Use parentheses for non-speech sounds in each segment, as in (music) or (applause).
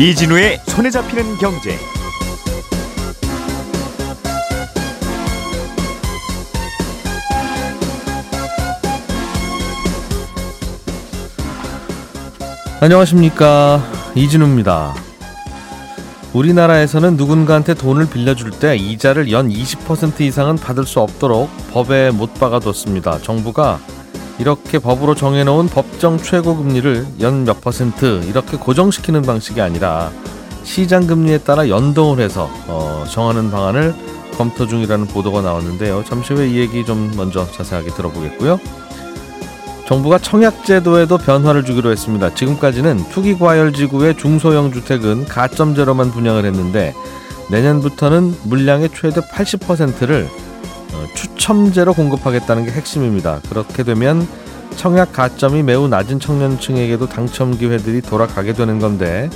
이진우의 손에 잡히는 경제. 안녕하십니까 이진우입니다. 우리나라에서는 누군가한테 돈을 빌려줄 때 이자를 연 20% 이상은 받을 수 없도록 법에 못 박아뒀습니다. 정부가 이렇게 법으로 정해놓은 법정 최고 금리를 연 몇 퍼센트 이렇게 고정시키는 방식이 아니라 시장 금리에 따라 연동을 해서 어, 정하는 방안을 검토 중이라는 보도가 나왔는데요. 잠시 후에 이 얘기 좀 먼저 자세하게 들어보겠고요. 정부가 청약제도에도 변화를 주기로 했습니다. 지금까지는 투기과열지구의 중소형 주택은 가점제로만 분양을 했는데 내년부터는 물량의 최대 80%를 어, 추첨제로 공급하겠다는 게 핵심입니다. 그렇게 되면 청약 가점이 매우 낮은 청년층에게도 당첨 기회들이 돌아가게 되는 건데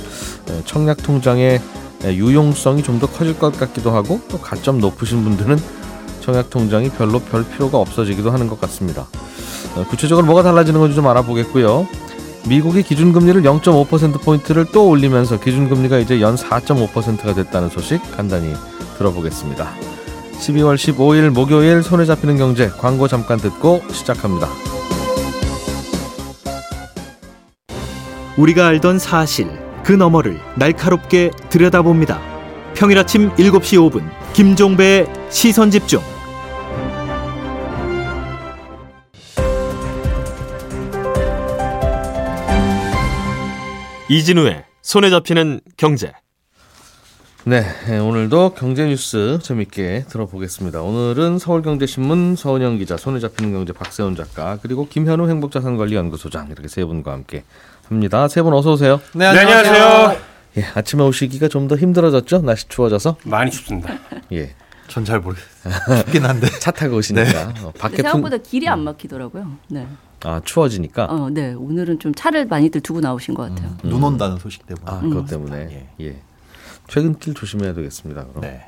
어, 청약 통장의 유용성이 좀 더 커질 것 같기도 하고 또 가점 높으신 분들은 청약 통장이 별로 별 필요가 없어지기도 하는 것 같습니다. 어, 구체적으로 뭐가 달라지는 건지 좀 알아보겠고요. 미국이 기준금리를 0.5%포인트를 또 올리면서 기준금리가 이제 연 4.5%가 됐다는 소식 간단히 들어보겠습니다. 12월 15일 목요일 손에 잡히는 경제 광고 잠깐 듣고 시작합니다. 우리가 알던 사실 그 너머를 날카롭게 들여다봅니다. 평일 아침 7시 5분 김종배의 시선 집중. 이진우의 손에 잡히는 경제. 네, 오늘도 경제 뉴스 재밌게 들어보겠습니다. 오늘은 서울경제신문 서은영 기자, 손에 잡히는 경제 박세훈 작가, 그리고 김현우 행복자산관리연구소장 이렇게 세 분과 함께 합니다. 세 분 어서 오세요. 네, 안녕하세요. 예, 아침에 오시기가 좀 더 힘들어졌죠? 날씨 추워져서. 많이 춥습니다. 예. 전 잘 모르겠어요. 춥긴 한데. (laughs) 차 타고 오시니까 어, 밖에 생각보다 길이 안 막히더라고요. 네. 아 추워지니까. 어, 네. 오늘은 좀 차를 많이들 두고 나오신 것 같아요. 눈 온다는 소식 때문에. 아 그것 때문에. 예. 퇴근길 조심해야 되겠습니다. 그럼. 네.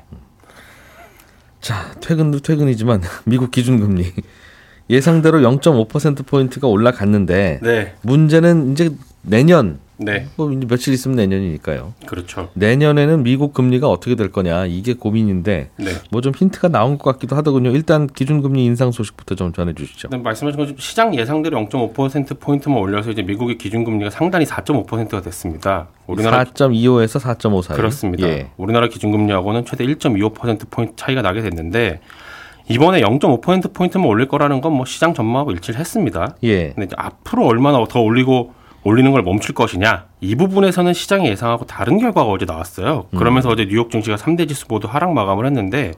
자, 퇴근도 퇴근이지만 (laughs) 미국 기준금리 예상대로 0.5% 포인트가 올라갔는데 네. 문제는 이제 내년 네. 뭐 이제 며칠 있으면 내년이니까요. 그렇죠. 내년에는 미국 금리가 어떻게 될 거냐 이게 고민인데 네. 뭐좀 힌트가 나온 것 같기도 하더군요. 일단 기준금리 인상 소식부터 좀 전해주시죠. 네, 말씀하신 것처럼 시장 예상대로 0.5% 포인트만 올려서 이제 미국의 기준금리가 상단이 4.5%가 됐습니다. 우리나라 4.25에서 4.5 사이. 그렇습니다. 예. 우리나라 기준금리하고는 최대 1.25% 포인트 차이가 나게 됐는데 이번에 0.5% 포인트만 올릴 거라는 건 뭐 시장 전망하고 일치를 했습니다. 예. 근데 앞으로 얼마나 더 올리고 올리는 걸 멈출 것이냐 이 부분에서는 시장이 예상하고 다른 결과가 어제 나왔어요. 그러면서 어제 뉴욕 증시가 3대 지수 모두 하락 마감을 했는데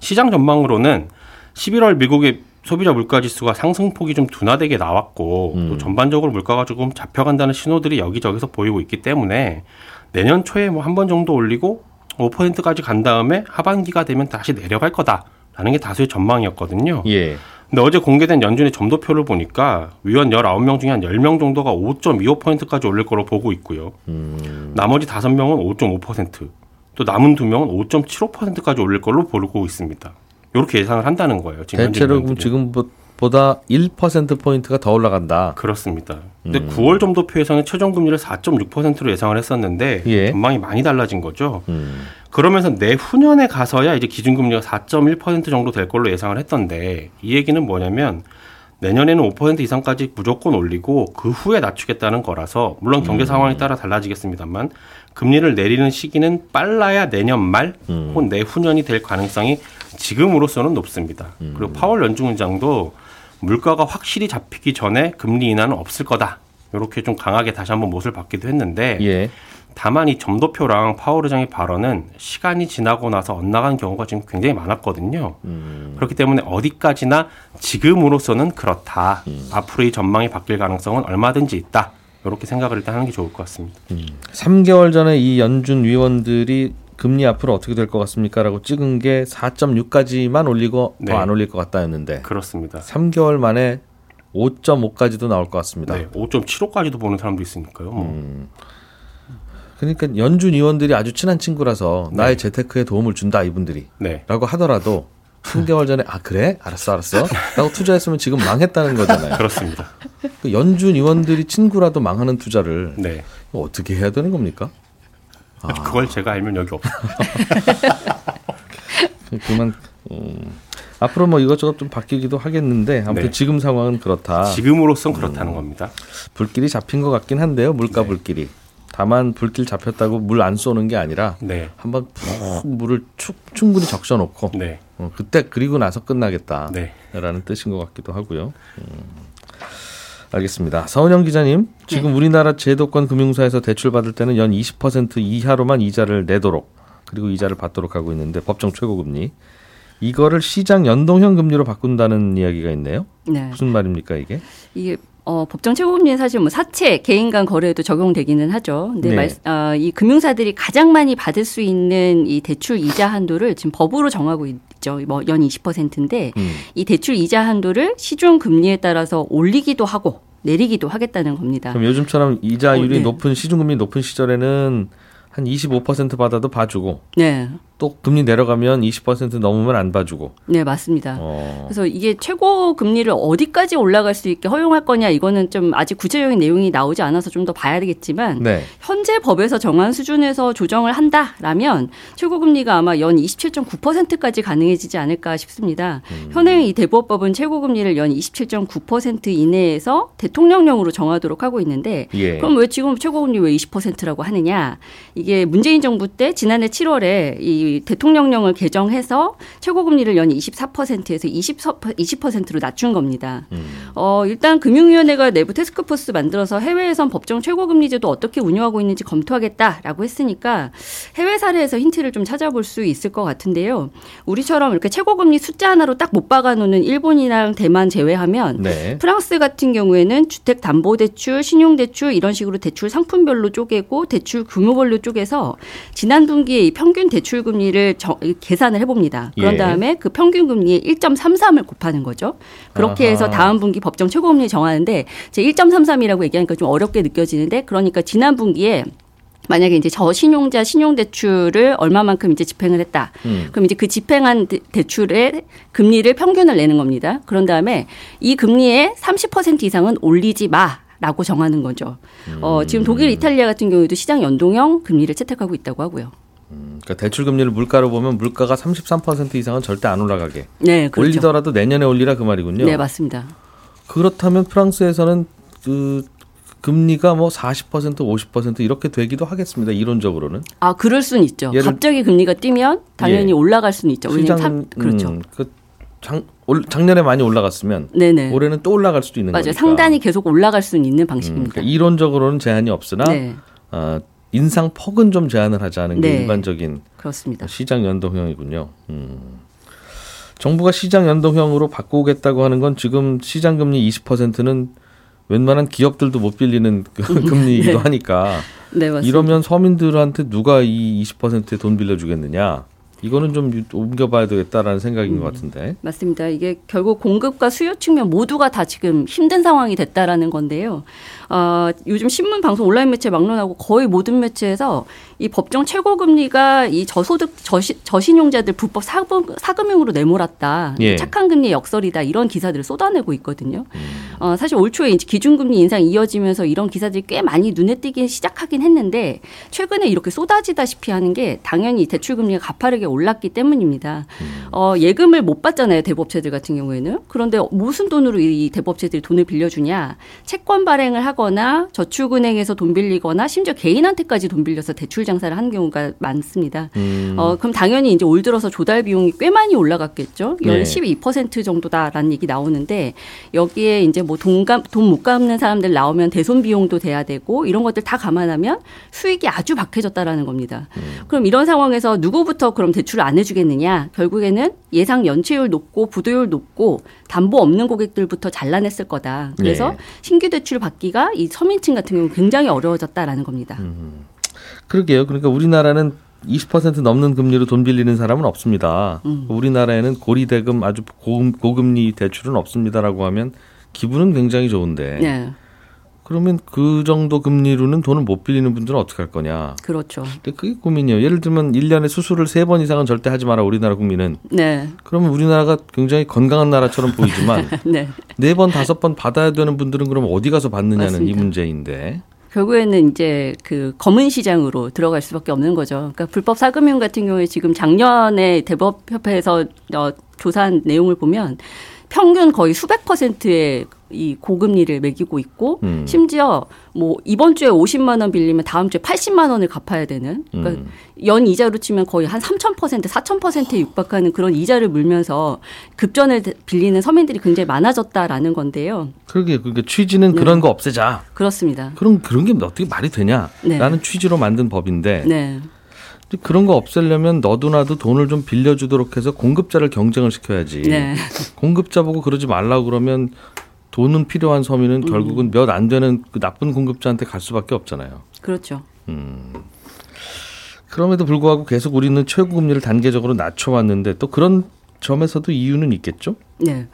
시장 전망으로는 11월 미국의 소비자 물가 지수가 상승폭이 좀 둔화되게 나왔고 또 전반적으로 물가가 조금 잡혀간다는 신호들이 여기저기서 보이고 있기 때문에 내년 초에 뭐 한 번 정도 올리고 5%까지 간 다음에 하반기가 되면 다시 내려갈 거다라는 게 다수의 전망이었거든요. 예. 근데 어제 공개된 연준의 점도표를 보니까 위원 19명 중에 한 10명 정도가 5.25%까지 올릴 거로 보고 있고요. 나머지 5명은 5.5%, 또 남은 2명은 5.75%까지 올릴 걸로 보고 있습니다. 이렇게 예상을 한다는 거예요. 지금 대체로. 지금 보다 1% 포인트가 더 올라간다. 그렇습니다. 근데 9월 점도표에서는 최종 금리를 4.6%로 예상을 했었는데 예. 전망이 많이 달라진 거죠. 음. 그러면서 내후년에 가서야 이제 기준 금리가 4.1% 정도 될 걸로 예상을 했던데 이 얘기는 뭐냐면 내년에는 5% 이상까지 무조건 올리고 그 후에 낮추겠다는 거라서 물론 경제 상황에 따라 달라지겠습니다만 금리를 내리는 시기는 빨라야 내년 말 혹은 내후년이 될 가능성이 지금으로서는 높습니다. 그리고 파월 연준 의장도 물가가 확실히 잡히기 전에 금리 인하는 없을 거다. 이렇게 좀 강하게 다시 한번 못을 받기도 했는데 예. 다만 이 점도표랑 파월 의장의 발언은 시간이 지나고 나서 엇나간 경우가 지금 굉장히 많았거든요. 그렇기 때문에 어디까지나 지금으로서는 그렇다. 앞으로 이 전망이 바뀔 가능성은 얼마든지 있다. 이렇게 생각을 일단 하는 게 좋을 것 같습니다. 3개월 전에 이 연준 위원들이 금리 앞으로 어떻게 될 것 같습니까라고 찍은 게 4.6까지만 올리고 네. 더안 올릴 것 같다였는데 그렇습니다. 3개월 만에 5.5까지도 나올 것 같습니다. 네, 5.75까지도 보는 사람도 있으니까요. 뭐. 그러니까 연준 위원들이 아주 친한 친구라서 나의 재테크에 도움을 준다 이분들이 네. 라고 하더라도 3개월 전에 아 그래 알았어 알았어 라고 투자했으면 지금 망했다는 거잖아요. (laughs) 그렇습니다. 그 연준 위원들이 친구라도 망하는 투자를 네. 어떻게 해야 되는 겁니까? 그걸 제가 알면 여기 없어요. (laughs) 그만 음, 앞으로 뭐 이것저것 좀 바뀌기도 하겠는데 아무튼 네. 지금 상황은 그렇다. 지금으로선 그렇다는 겁니다. 불길이 잡힌 것 같긴 한데요. 물가 네. 불길이. 다만 불길 잡혔다고 물 안 쏘는 게 아니라 네. 한번 푹 물을 축, 충분히 적셔놓고 네. 어, 그때 그리고 나서 끝나겠다라는 네. 뜻인 것 같기도 하고요. 음, 알겠습니다. 서은영 기자님, 지금 우리나라 제도권 금융사에서 대출 받을 때는 연 20% 이하로만 이자를 내도록 그리고 이자를 받도록 하고 있는데 법정 최고금리 이거를 시장 연동형 금리로 바꾼다는 이야기가 있네요. 네. 무슨 말입니까 이게? 이게 어, 법정 최고금리는 사실 뭐 사채 개인 간 거래에도 적용되기는 하죠. 근데 네. 말, 어, 이 금융사들이 가장 많이 받을 수 있는 이 대출 이자 한도를 지금 법으로 정하고 있 죠. 뭐 연 20%인데 음. 이 대출 이자 한도를 시중 금리에 따라서 올리기도 하고 내리기도 하겠다는 겁니다. 그럼 요즘처럼 이자율이 어, 네. 높은 시중금리 높은 시절에는 한 25% 받아도 봐주고 네. 또 금리 내려가면 20% 넘으면 안 봐주고. 네, 맞습니다. 어. 그래서 이게 최고 금리를 어디까지 올라갈 수 있게 허용할 거냐 이거는 좀 아직 구체적인 내용이 나오지 않아서 좀 더 봐야 되겠지만 네. 현재 법에서 정한 수준에서 조정을 한다라면 최고 금리가 아마 연 27.9%까지 가능해지지 않을까 싶습니다. 음. 현행 이 대부업법은 최고 금리를 연 27.9% 이내에서 대통령령으로 정하도록 하고 있는데 예. 그럼 왜 지금 최고 금리 왜 20%라고 하느냐? 이게 문재인 정부 때 지난해 7월에 이 대통령령을 개정해서 최고 금리를 연 24%에서 20, 20%로 낮춘 겁니다. 음. 어, 일단 금융위원회가 내부 테스크포스 만들어서 해외에선 법정 최고금리 제도 어떻게 운영하고 있는지 검토하겠다라고 했으니까 해외 사례에서 힌트를 좀 찾아볼 수 있을 것 같은데요. 우리처럼 이렇게 최고금리 숫자 하나로 딱 못 박아놓는 일본이랑 대만 제외하면 네. 프랑스 같은 경우에는 주택담보대출, 신용대출 이런 식으로 대출 상품별로 쪼개고 대출 규모별로 쪼개서 지난 분기에 이 평균 대출 금 리를 저- 계산을 해봅니다. 그런 예. 다음에 그 평균 금리에 1.33을 곱하는 거죠. 그렇게 아하. 해서 다음 분기 법정 최고금리 정하는데 제 1.33이라고 얘기하니까 좀 어렵게 느껴지는데 그러니까 지난 분기에 만약에 이제 저신용자 신용대출을 얼마만큼 이제 집행을 했다. 음. 그럼 이제 그 집행한 대- 대출의 금리를 평균을 내는 겁니다. 그런 다음에 이 금리의 30% 이상은 올리지 마. 라고 정하는 거죠. 어, 지금 독일, 이탈리아 같은 경우에도 시장 연동형 금리를 채택하고 있다고 하고요. 그러니까 대출 금리를 물가로 보면 물가가 33% 이상은 절대 안 올라가게. 네, 그렇죠. 올리더라도 내년에 올리라 그 말이군요. 네, 맞습니다. 그렇다면 프랑스에서는 그 금리가 뭐 40% 50% 이렇게 되기도 하겠습니다. 이론적으로는. 아, 그럴 수는 있죠. 갑자기 금리가 뛰면 당연히 예. 올라갈 수는 있죠. 시장 탑, 그렇죠. 음, 그 장, 올, 작년에 많이 올라갔으면 네네. 올해는 또 올라갈 수도 있는. 거니까. 상단이 계속 올라갈 수는 있는 음, 방식입니다. 그러니까 이론적으로는 제한이 없으나 네, 어, 인상 폭은 좀 제한을 하자는 게 네. 일반적인 그렇습니다. 시장 연동형이군요. 음. 정부가 시장 연동형으로 바꾸겠다고 하는 건 지금 시장 금리 20%는 웬만한 기업들도 못 빌리는 그 (laughs) (laughs) 금리이기도 하니까 네, 맞습니다. 이러면 서민들한테 누가 이 20%에 돈 빌려주겠느냐? 이거는 좀 유- 옮겨봐야 되겠다라는 생각인 것 같은데. 맞습니다. 이게 결국 공급과 수요 측면 모두가 다 지금 힘든 상황이 됐다라는 건데요. 어, 요즘 신문, 방송, 온라인 매체 막론하고 거의 모든 매체에서 이 법정 최고 금리가 이 저소득 저시, 저신용자들 불법 사금, 사금융으로 내몰았다. 예. 착한 금리 역설이다. 이런 기사들을 쏟아내고 있거든요. 어, 사실 올 초에 이제 기준금리 인상 이어지면서 이런 기사들이 꽤 많이 눈에 띄기 시작하긴 했는데 최근에 이렇게 쏟아지다시피 하는 게 당연히 대출 금리가 가파르게 올랐기 때문입니다. 어, 예금을 못 받잖아요 대법체들 같은 경우에는 그런데 무슨 돈으로 이 대법체들이 돈을 빌려주냐 채권 발행을 하거나 저축은행에서 돈 빌리거나 심지어 개인한테까지 돈 빌려서 대출 장사를 하는 경우가 많습니다. 음, 어, 그럼 당연히 이제 올 들어서 조달 비용이 꽤 많이 올라갔겠죠. 연 네. 12% 정도다라는 얘기 나오는데 여기에 이제 뭐 돈감 돈 못 갚는 사람들 나오면 대손 비용도 돼야 되고 이런 것들 다 감안하면 수익이 아주 박해졌다라는 겁니다. 음. 그럼 이런 상황에서 누구부터 그럼 대출을 안 해주겠느냐? 결국에는 예상 연체율 높고 부도율 높고 담보 없는 고객들부터 잘라냈을 거다. 그래서 네. 신규 대출 받기가 이 서민층 같은 경우 굉장히 어려워졌다라는 겁니다. 음. 그러게요. 그러니까 우리나라는 20% 넘는 금리로 돈 빌리는 사람은 없습니다. 음. 우리나라에는 고리대금 아주 고금, 고금리 대출은 없습니다라고 하면 기분은 굉장히 좋은데 네, 그러면 그 정도 금리로는 돈을 못 빌리는 분들은 어떻게 할 거냐. 그렇죠. 근데 그게 고민이에요. 예를 들면 1년에 수술을 세번 이상은 절대 하지 마라 우리나라 국민은. 네, 그러면 우리나라가 굉장히 건강한 나라처럼 보이지만 (laughs) 네. 네번 다섯 번 받아야 되는 분들은 그럼 어디 가서 받느냐는 이 맞습니다. 문제인데. 결국에는 이제 그 검은 시장으로 들어갈 수밖에 없는 거죠. 그러니까 불법 사금융 같은 경우에 지금 작년에 대법협회에서 어, 조사한 내용을 보면 평균 거의 수백 퍼센트의 이 고금리를 매기고 있고 음. 심지어 뭐 이번 주에 50만 원 빌리면 다음 주에 80만 원을 갚아야 되는 그러니까 음. 연 이자로 치면 거의 한 3,000% 4,000%에 육박하는 그런 이자를 물면서 급전을 빌리는 서민들이 굉장히 많아졌다라는 건데요. 그러게 그러니까 취지는 네. 그런 거 없애자. 그렇습니다. 그런 그런 게 어떻게 말이 되냐라는 네. 취지로 만든 법인데 네. 그런 거 없애려면 너도 나도 돈을 좀 빌려주도록 해서 공급자를 경쟁을 시켜야지. 네. 공급자 보고 그러지 말라고 그러면 돈은 필요한 서민은 음. 결국은 몇 안 되는 그 나쁜 공급자한테 갈 수밖에 없잖아요. 그렇죠. 그럼에도 불구하고 계속 우리는 최고 금리를 단계적으로 낮춰왔는데 또 그런 점에서도 이유는 있겠죠? 네.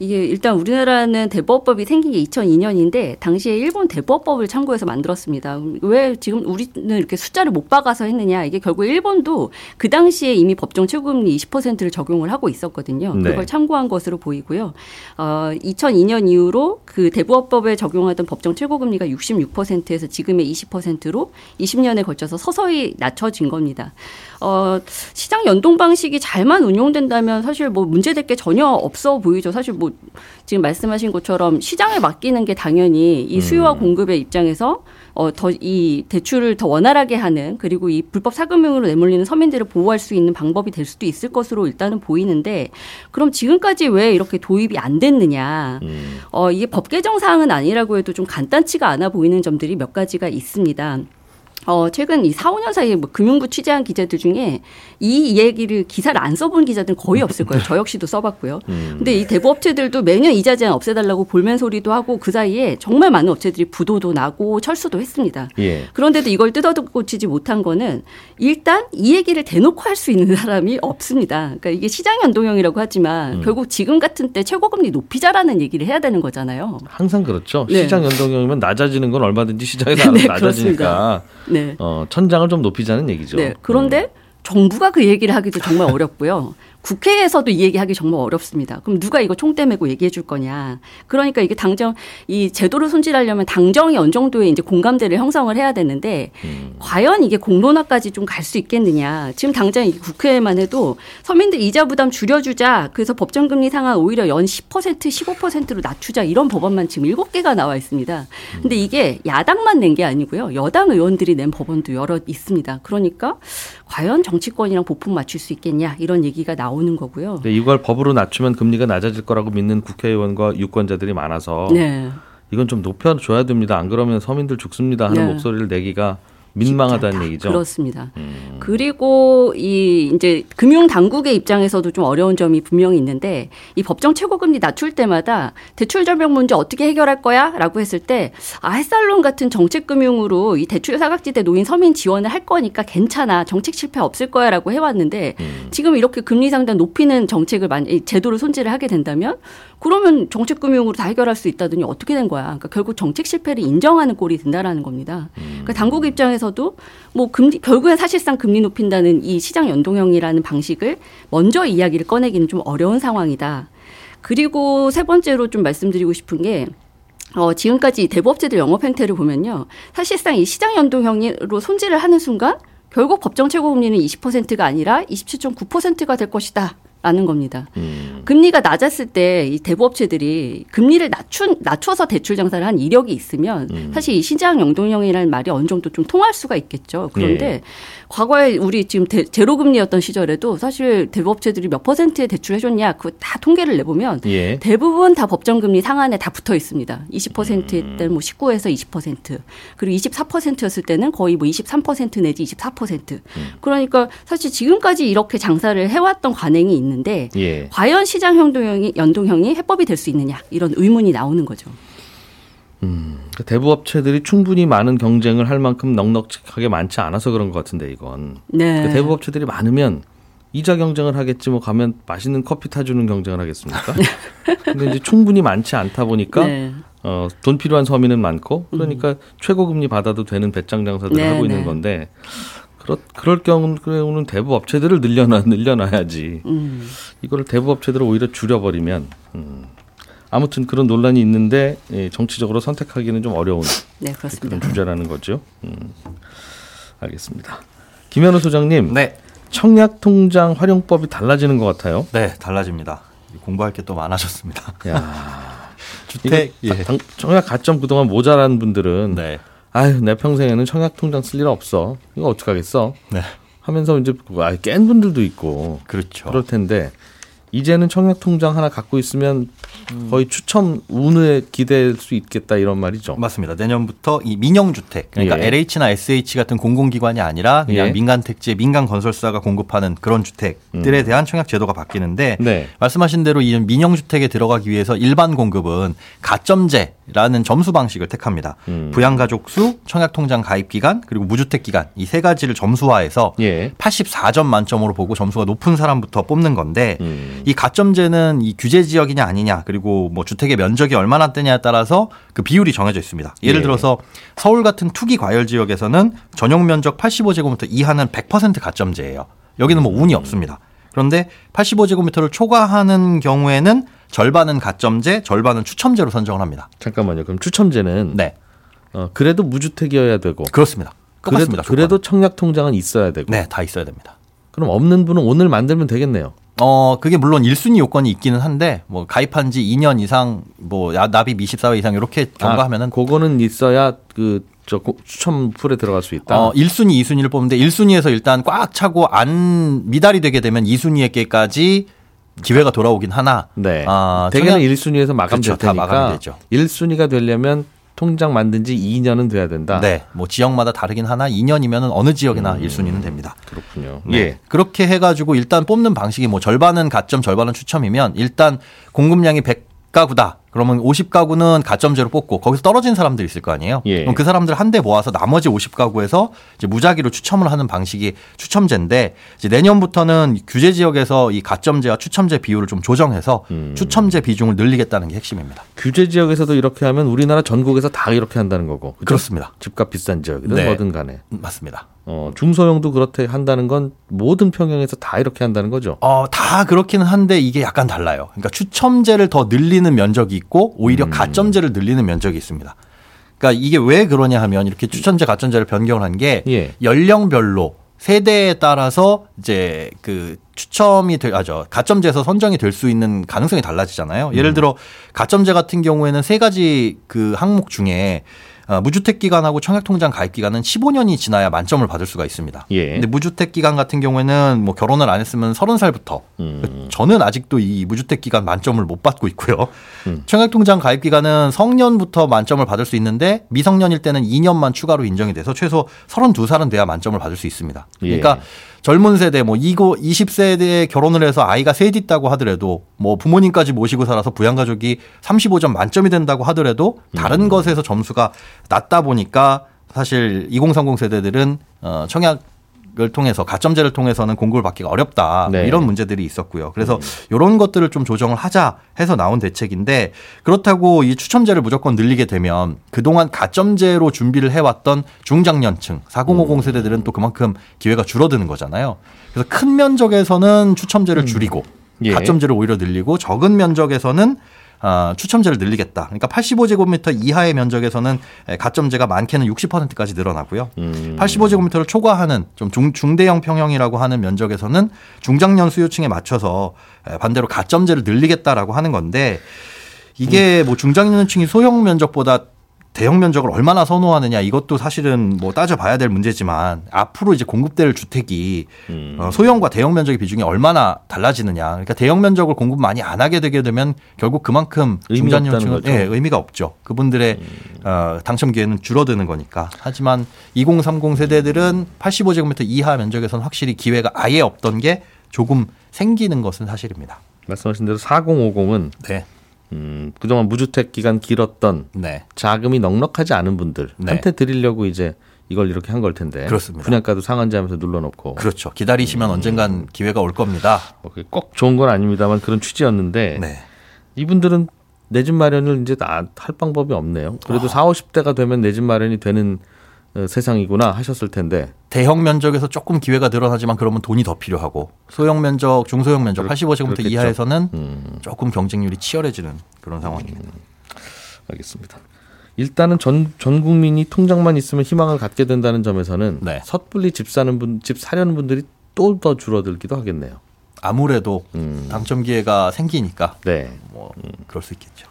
이게 일단 우리나라는 대법법이 생긴 게 2002년인데 당시에 일본 대법법을 참고해서 만들었습니다. 왜 지금 우리는 이렇게 숫자를 못 박아서 했느냐? 이게 결국 일본도 그 당시에 이미 법정 최고금리 20%를 적용을 하고 있었거든요. 네. 그걸 참고한 것으로 보이고요. 어, 2002년 이후로 그 대법법에 적용하던 법정 최고금리가 66%에서 지금의 20%로 20년에 걸쳐서 서서히 낮춰진 겁니다. 어, 시장 연동 방식이 잘만 운용된다면 사실 뭐 문제될 게 전혀 없어 보이죠. 사실 뭐 지금 말씀하신 것처럼 시장에 맡기는 게 당연히 이 수요와 공급의 입장에서 어, 더 이 대출을 더 원활하게 하는 그리고 이 불법 사금융으로 내몰리는 서민들을 보호할 수 있는 방법이 될 수도 있을 것으로 일단은 보이는데 그럼 지금까지 왜 이렇게 도입이 안 됐느냐. 어, 이게 법 개정 사항은 아니라고 해도 좀 간단치가 않아 보이는 점들이 몇 가지가 있습니다. 어, 최근 이 4, 5년 사이에 뭐 금융부 취재한 기자들 중에 이 얘기를 기사를 안 써본 기자들은 거의 없을 거예요. 저 역시도 써봤고요. 근데 이 대부업체들도 매년 이자 제한 없애달라고 볼멘 소리도 하고 그 사이에 정말 많은 업체들이 부도도 나고 철수도 했습니다. 예. 그런데도 이걸 뜯어고치지 못한 거는 일단 이 얘기를 대놓고 할 수 있는 사람이 없습니다. 그러니까 이게 시장 연동형이라고 하지만 결국 지금 같은 때 최고금리 높이자라는 얘기를 해야 되는 거잖아요. 항상 그렇죠. 네. 시장 연동형이면 낮아지는 건 얼마든지 시장에서 (laughs) 네, 낮아지니까 네. 어, 천장을 좀 높이자는 얘기죠. 네. 그런데 정부가 그 얘기를 하기도 정말 (laughs) 어렵고요. 국회에서도 이 얘기하기 정말 어렵습니다. 그럼 누가 이거 총대 메고 얘기해 줄 거냐. 그러니까 이게 당정 이 제도를 손질하려면 당정이 어느 정도의 이제 공감대를 형성을 해야 되는데 과연 이게 공론화까지 좀 갈 수 있겠느냐. 지금 당장 이 국회에만 해도 서민들 이자 부담 줄여주자. 그래서 법정 금리 상한 오히려 연 10% 15%로 낮추자 이런 법안만 지금 7개가 나와 있습니다. 근데 이게 야당만 낸 게 아니고요. 여당 의원들이 낸 법안도 여러 있습니다. 그러니까 과연 정치권이랑 보품 맞출 수 있겠냐 이런 얘기가 나오는 거고요. 근데 이걸 법으로 낮추면 금리가 낮아질 거라고 믿는 국회의원과 유권자들이 많아서 네. 이건 좀 높여줘야 됩니다. 안 그러면 서민들 죽습니다 하는 네. 목소리를 내기가 민망하다는. 얘기죠. 그렇습니다. 그리고 이 이제 금융 당국의 입장에서도 좀 어려운 점이 분명히 있는데 이 법정 최고금리 낮출 때마다 대출 절벽 문제 어떻게 해결할 거야라고 했을 때 아, 햇살론 같은 정책 금융으로 이 대출 사각지대 노인 서민 지원을 할 거니까 괜찮아. 정책 실패 없을 거야라고 해 왔는데 지금 이렇게 금리 상단 높이는 정책을 만이 제도를 손질을 하게 된다면 그러면 정책 금융으로 다 해결할 수 있다더니 어떻게 된 거야? 그러니까 결국 정책 실패를 인정하는 꼴이 된다라는 겁니다. 그러니까 당국 입장에서 도 뭐 금리 결국엔 사실상 금리 높인다는 이 시장 연동형이라는 방식을 먼저 이야기를 꺼내기는 좀 어려운 상황이다. 그리고 세 번째로 좀 말씀드리고 싶은 게 어, 지금까지 대부업체들 영업 행태를 보면요. 사실상 이 시장 연동형으로 손질을 하는 순간 결국 법정 최고 금리는 20%가 아니라 27.9%가 될 것이다. 라는 겁니다. 금리가 낮았을 때 이 대부업체들이 금리를 낮춘 낮춰서 대출 장사를 한 이력이 있으면 사실 이 시장 연동형이라는 말이 어느 정도 좀 통할 수가 있겠죠. 그런데 예. 과거에 우리 지금 대, 제로 금리였던 시절에도 사실 대부업체들이 몇 퍼센트의 대출 해줬냐 그거 다 통계를 내보면 예. 대부분 다 법정금리 상한에 다 붙어 있습니다. 20%일 때는 뭐 19에서 20% 그리고 24%였을 때는 거의 뭐 23% 내지 24%. 그러니까 사실 지금까지 이렇게 장사를 해왔던 관행이 있는 데 예. 과연 시장 연동형이 연동형이 해법이 될 수 있느냐 이런 의문이 나오는 거죠. 그러니까 대부업체들이 충분히 많은 경쟁을 할 만큼 넉넉하게 많지 않아서 그런 것 같은데 이건 네. 그러니까 대부업체들이 많으면 이자 경쟁을 하겠지 뭐 가면 맛있는 커피 타주는 경쟁을 하겠습니까? (laughs) 근데 이제 충분히 많지 않다 보니까 네. 어, 돈 필요한 서민은 많고 그러니까 최고 금리 받아도 되는 배짱 장사들을 네, 하고 네. 있는 건데 그렇 그럴 경우는 대부 업체들을 늘려놔 늘려놔야지 음. 이거를 대부 업체들을 오히려 줄여버리면 음. 아무튼 그런 논란이 있는데 예, 정치적으로 선택하기는 좀 어려운 네, 그런. 주제라는 거죠. 음, 알겠습니다. 김현우 소장님, 네, 청약 통장 활용법이 달라지는 것 같아요. 네 달라집니다. 공부할 게 또 많아졌습니다. 야, (laughs) 주택 예. 당- 청약 가점 그동안 모자란 분들은 네, 아유 내 평생에는 청약 통장 쓸 일 없어. 이거 어떡 하겠어? 네, 하면서 이제 아, 깬 분들도 있고 그렇죠. 그럴 텐데 이제는 청약 통장 하나 갖고 있으면 거의 추첨 운에 기댈 수 있겠다 이런 말이죠. 맞습니다. 내년부터 이 민영 주택, 그러니까 예. LH나 SH 같은 공공기관이 아니라 그냥 예. 민간 택지, 민간 건설사가 공급하는 그런 주택들에 대한 청약 제도가 바뀌는데 네. 말씀하신 대로 이 민영 주택에 들어가기 위해서 일반 공급은 가점제라는 점수 방식을 택합니다. 음. 부양 가족 수, 청약 통장 가입 기간, 그리고 무주택 기간 이 세 가지를 점수화해서 예. 84점 만점으로 보고 점수가 높은 사람부터 뽑는 건데 음. 이 가점제는 이 규제 지역이냐 아니냐 그리고 뭐 주택의 면적이 얼마나 되냐에 따라서 그 비율이 정해져 있습니다. 예를 예. 들어서 서울 같은 투기 과열 지역에서는 전용 면적 85제곱미터 이하는 100% 가점제예요. 여기는 뭐 운이 없습니다. 그런데 85제곱미터를 초과하는 경우에는 절반은 가점제, 절반은 추첨제로 선정을 합니다. 잠깐만요. 그럼 추첨제는 네, 어, 그래도 무주택이어야 되고 그렇습니다. 그래도, 똑같습니다. 그래도 청약 통장은 있어야 되고. 네, 다 있어야 됩니다. 그럼 없는 분은 오늘 만들면 되겠네요. 어, 그게 물론 1순위 요건이 있기는 한데, 뭐, 가입한 지 2년 이상, 뭐, 야- 납입 24회 이상, 이렇게 경과하면은, 아, 그거는 있어야 그 저 추첨 풀에 들어갈 수 있다. 어, 1순위, 2순위를 뽑는데, 1순위에서 일단 꽉 차고 안 미달이 되게 되면 2순위에게까지 기회가 돌아오긴 하나. 네. 아, 대개는 청약- 1순위에서 마감될 그렇죠. 다 테니까 마감이 되죠. 1순위가 되려면 통장 만든 지 2년은 돼야 된다. 네. 뭐, 지역마다 다르긴 하나, 2년이면은 어느 지역이나 음. 1순위는 됩니다. 그렇군요. 네. 예. 그렇게 해가지고 일단 뽑는 방식이 뭐 절반은 가점, 절반은 추첨이면 일단 공급량이 100 가구다. 그러면 50가구는 가점제로 뽑고 거기서 떨어진 사람들이 있을 거 아니에요. 예. 그럼 그 사람들 한 대 모아서 나머지 50가구에서 이제 무작위로 추첨을 하는 방식이 추첨제인데 이제 내년부터는 규제 지역에서 이 가점제와 추첨제 비율을 좀 조정해서 음. 추첨제 비중을 늘리겠다는 게 핵심입니다. 규제 지역에서도 이렇게 하면 우리나라 전국에서 다 이렇게 한다는 거고. 그죠? 그렇습니다. 집값 비싼 지역이든 네. 뭐든 간에. 음, 맞습니다. 어, 중소형도 그렇게 한다는 건 모든 평형에서 다 이렇게 한다는 거죠. 어, 다 그렇기는 한데 이게 약간 달라요. 그러니까 추첨제를 더 늘리는 면적이 있고 오히려 가점제를 늘리는 면적이 있습니다. 그러니까 이게 왜 그러냐 하면 이렇게 추첨제 가점제를 변경을 한게 예. 연령별로 세대에 따라서 이제 그 추첨이 될, 아죠. 가점제에서 선정이 될 수 있는 가능성이 달라지잖아요. 예를 들어 가점제 같은 경우에는 세 가지 그 항목 중에 어, 무주택 기간하고 청약 통장 가입 기간은 15년이 지나야 만점을 받을 수가 있습니다. 예. 근데 무주택 기간 같은 경우에는 뭐 결혼을 안 했으면 30살부터 음. 저는 아직도 이 무주택 기간 만점을 못 받고 있고요. 음. 청약통장 가입 기간은 성년부터 만점을 받을 수 있는데 미성년일 때는 2년만 추가로 인정이 돼서 최소 32살은 돼야 만점을 받을 수 있습니다. 그러니까 예. 젊은 세대 뭐 이거 20세대에 결혼을 해서 아이가 셋 있다고 하더라도 뭐 부모님까지 모시고 살아서 부양 가족이 35점 만점이 된다고 하더라도 다른 음. 것에서 점수가 낮다 보니까 사실 2030 세대들은 어 청약 을 통해서 가점제를 통해서는 공급을 받기가 어렵다 뭐 네. 이런 문제들이 있었고요. 그래서 이런 것들을 좀 조정을 하자 해서 나온 대책인데 그렇다고 이 추첨제를 무조건 늘리게 되면 그동안 가점제로 준비를 해왔던 중장년층 4050 세대들은 또 그만큼 기회가 줄어드는 거잖아요. 그래서 큰 면적에서는 추첨제를 줄이고 예. 가점제를 오히려 늘리고 적은 면적에서는 아, 추첨제를 늘리겠다. 그러니까 85제곱미터 이하의 면적에서는 에, 가점제가 많게는 60%까지 늘어나고요. 음. 85제곱미터를 초과하는 좀 중, 중대형 평형이라고 하는 면적에서는 중장년 수요층에 맞춰서 에, 반대로 가점제를 늘리겠다라고 하는 건데 이게 뭐 중장년층이 소형 면적보다 대형 면적을 얼마나 선호하느냐 이것도 사실은 뭐 따져봐야 될 문제지만 앞으로 이제 공급될 주택이 음. 어, 소형과 대형 면적의 비중이 얼마나 달라지느냐. 그러니까 대형 면적을 공급 많이 안 하게 되게 되면 결국 그만큼. 음. 예, 의미가 없죠. 그분들의 어, 당첨 기회는 줄어드는 거니까. 하지만 2030 세대들은 85제곱미터 이하 면적에서는 확실히 기회가 아예 없던 게 조금 생기는 것은 사실입니다. 말씀하신 대로 4050은 네. 음, 그동안 무주택 기간 길었던 네. 자금이 넉넉하지 않은 분들한테 네. 드리려고 이제 이걸 이렇게 한 걸 텐데 그렇습니다. 분양가도 상한제하면서 눌러놓고 그렇죠. 기다리시면 언젠간 기회가 올 겁니다. 뭐꼭 좋은 건 아닙니다만 그런 취지였는데 네. 이분들은 내 집 마련을 이제 다할 방법이 없네요. 그래도 4, 50대가 되면 내 집 마련이 되는 어, 세상이구나 하셨을 텐데 대형 면적에서 조금 기회가 늘어나지만 그러면 돈이 더 필요하고 소형 면적, 중소형 면적 그렇- 85제곱미터 그렇겠죠. 이하에서는 음, 조금 경쟁률이 치열해지는 그런 상황입니다. 알겠습니다. 일단은 전, 전 국민이 통장만 있으면 희망을 갖게 된다는 점에서는 네. 섣불리 집 사는 분, 집 사려는 분들이 또 더 줄어들기도 하겠네요. 아무래도 음. 당첨 기회가 생기니까 네. 뭐 그럴 수 있겠죠.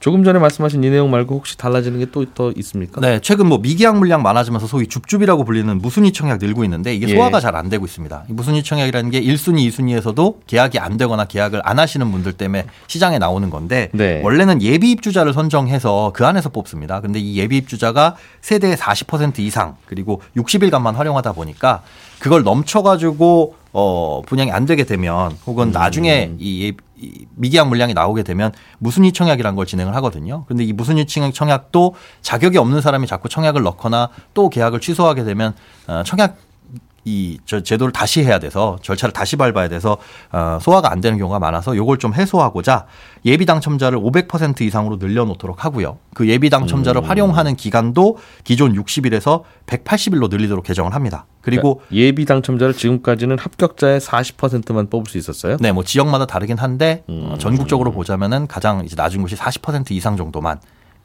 조금 전에 말씀하신 이 내용 말고 혹시 달라지는 게 또 더 있습니까? 네, 최근 뭐 미계약 물량 많아지면서 소위 줍줍이라고 불리는 무순위 청약 늘고 있는데 이게 예. 소화가 잘안 되고 있습니다. 이 무순위 청약이라는 게 1순위, 2순위에서도 계약이 안 되거나 계약을 안 하시는 분들 때문에 시장에 나오는 건데 네. 원래는 예비 입주자를 선정해서 그 안에서 뽑습니다. 근데 이 예비 입주자가 세대의 40% 이상 그리고 60일간만 활용하다 보니까 그걸 넘쳐가지고 어 분양이 안 되게 되면 혹은 음. 나중에 이, 예- 이 미계약 물량이 나오게 되면 무순위 청약이라는 걸 진행을 하거든요. 근데 이 무순위 청약- 청약도 자격이 없는 사람이 자꾸 청약을 넣거나 또 계약을 취소하게 되면 어, 청약 이저 제도를 다시 해야 돼서 절차를 다시 밟아야 돼서 어, 소화가 안 되는 경우가 많아서 요걸 좀 해소하고자 예비 당첨자를 500% 이상으로 늘려놓도록 하고요. 그 예비 당첨자를 활용하는 기간도 기존 60일에서 180일로 늘리도록 개정을 합니다. 그리고 그러니까 예비 당첨자를 지금까지는 합격자의 40%만 뽑을 수 있었어요. 네, 뭐 지역마다 다르긴 한데 음. 어, 전국적으로 보자면은 가장 이제 낮은 곳이 40% 이상 정도만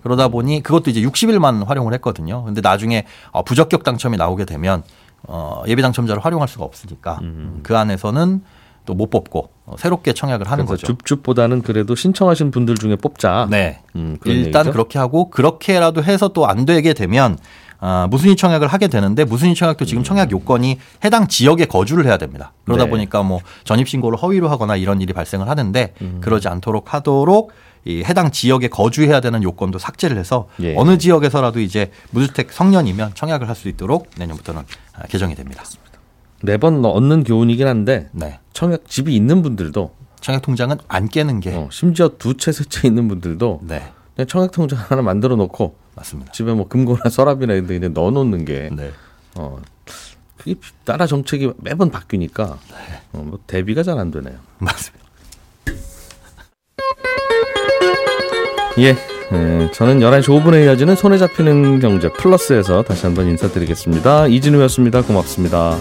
그러다 보니 그것도 이제 60일만 활용을 했거든요. 근데 나중에 어, 부적격 당첨이 나오게 되면 어, 예비 당첨자를 활용할 수가 없으니까 그 안에서는 또 못 뽑고 어, 새롭게 청약을 하는 거죠. 줍줍보다는 그래도 신청하신 분들 중에 뽑자. 네. 음, 일단 얘기죠? 그렇게 하고 그렇게라도 해서 또 안 되게 되면 아, 무순위 청약을 하게 되는데 무순위 청약도 지금 청약 요건이 해당 지역에 거주를 해야 됩니다. 그러다 네. 보니까 뭐 전입 신고를 허위로 하거나 이런 일이 발생을 하는데 음. 그러지 않도록 하도록 이 해당 지역에 거주해야 되는 요건도 삭제를 해서 예. 어느 지역에서라도 이제 무주택 성년이면 청약을 할 수 있도록 내년부터는 아, 개정이 됩니다. 매번 얻는 교훈이긴 한데 네. 청약 집이 있는 분들도 청약 통장은 안 깨는 게 어, 심지어 두 채 세 채 있는 분들도 네. 그냥 청약 통장 하나 만들어 놓고 맞습니다. 집에 뭐 금고나 서랍이나 이런 데 넣어 놓는 게 네. 어, 그게 나라 정책이 매번 바뀌니까 어, 뭐 대비가 잘 안 되네요. 맞습니다. 예. 예, 저는 11시 5분에 이어지는 손에 잡히는 경제 플러스에서 다시 한번 인사드리겠습니다. 이진우였습니다. 고맙습니다.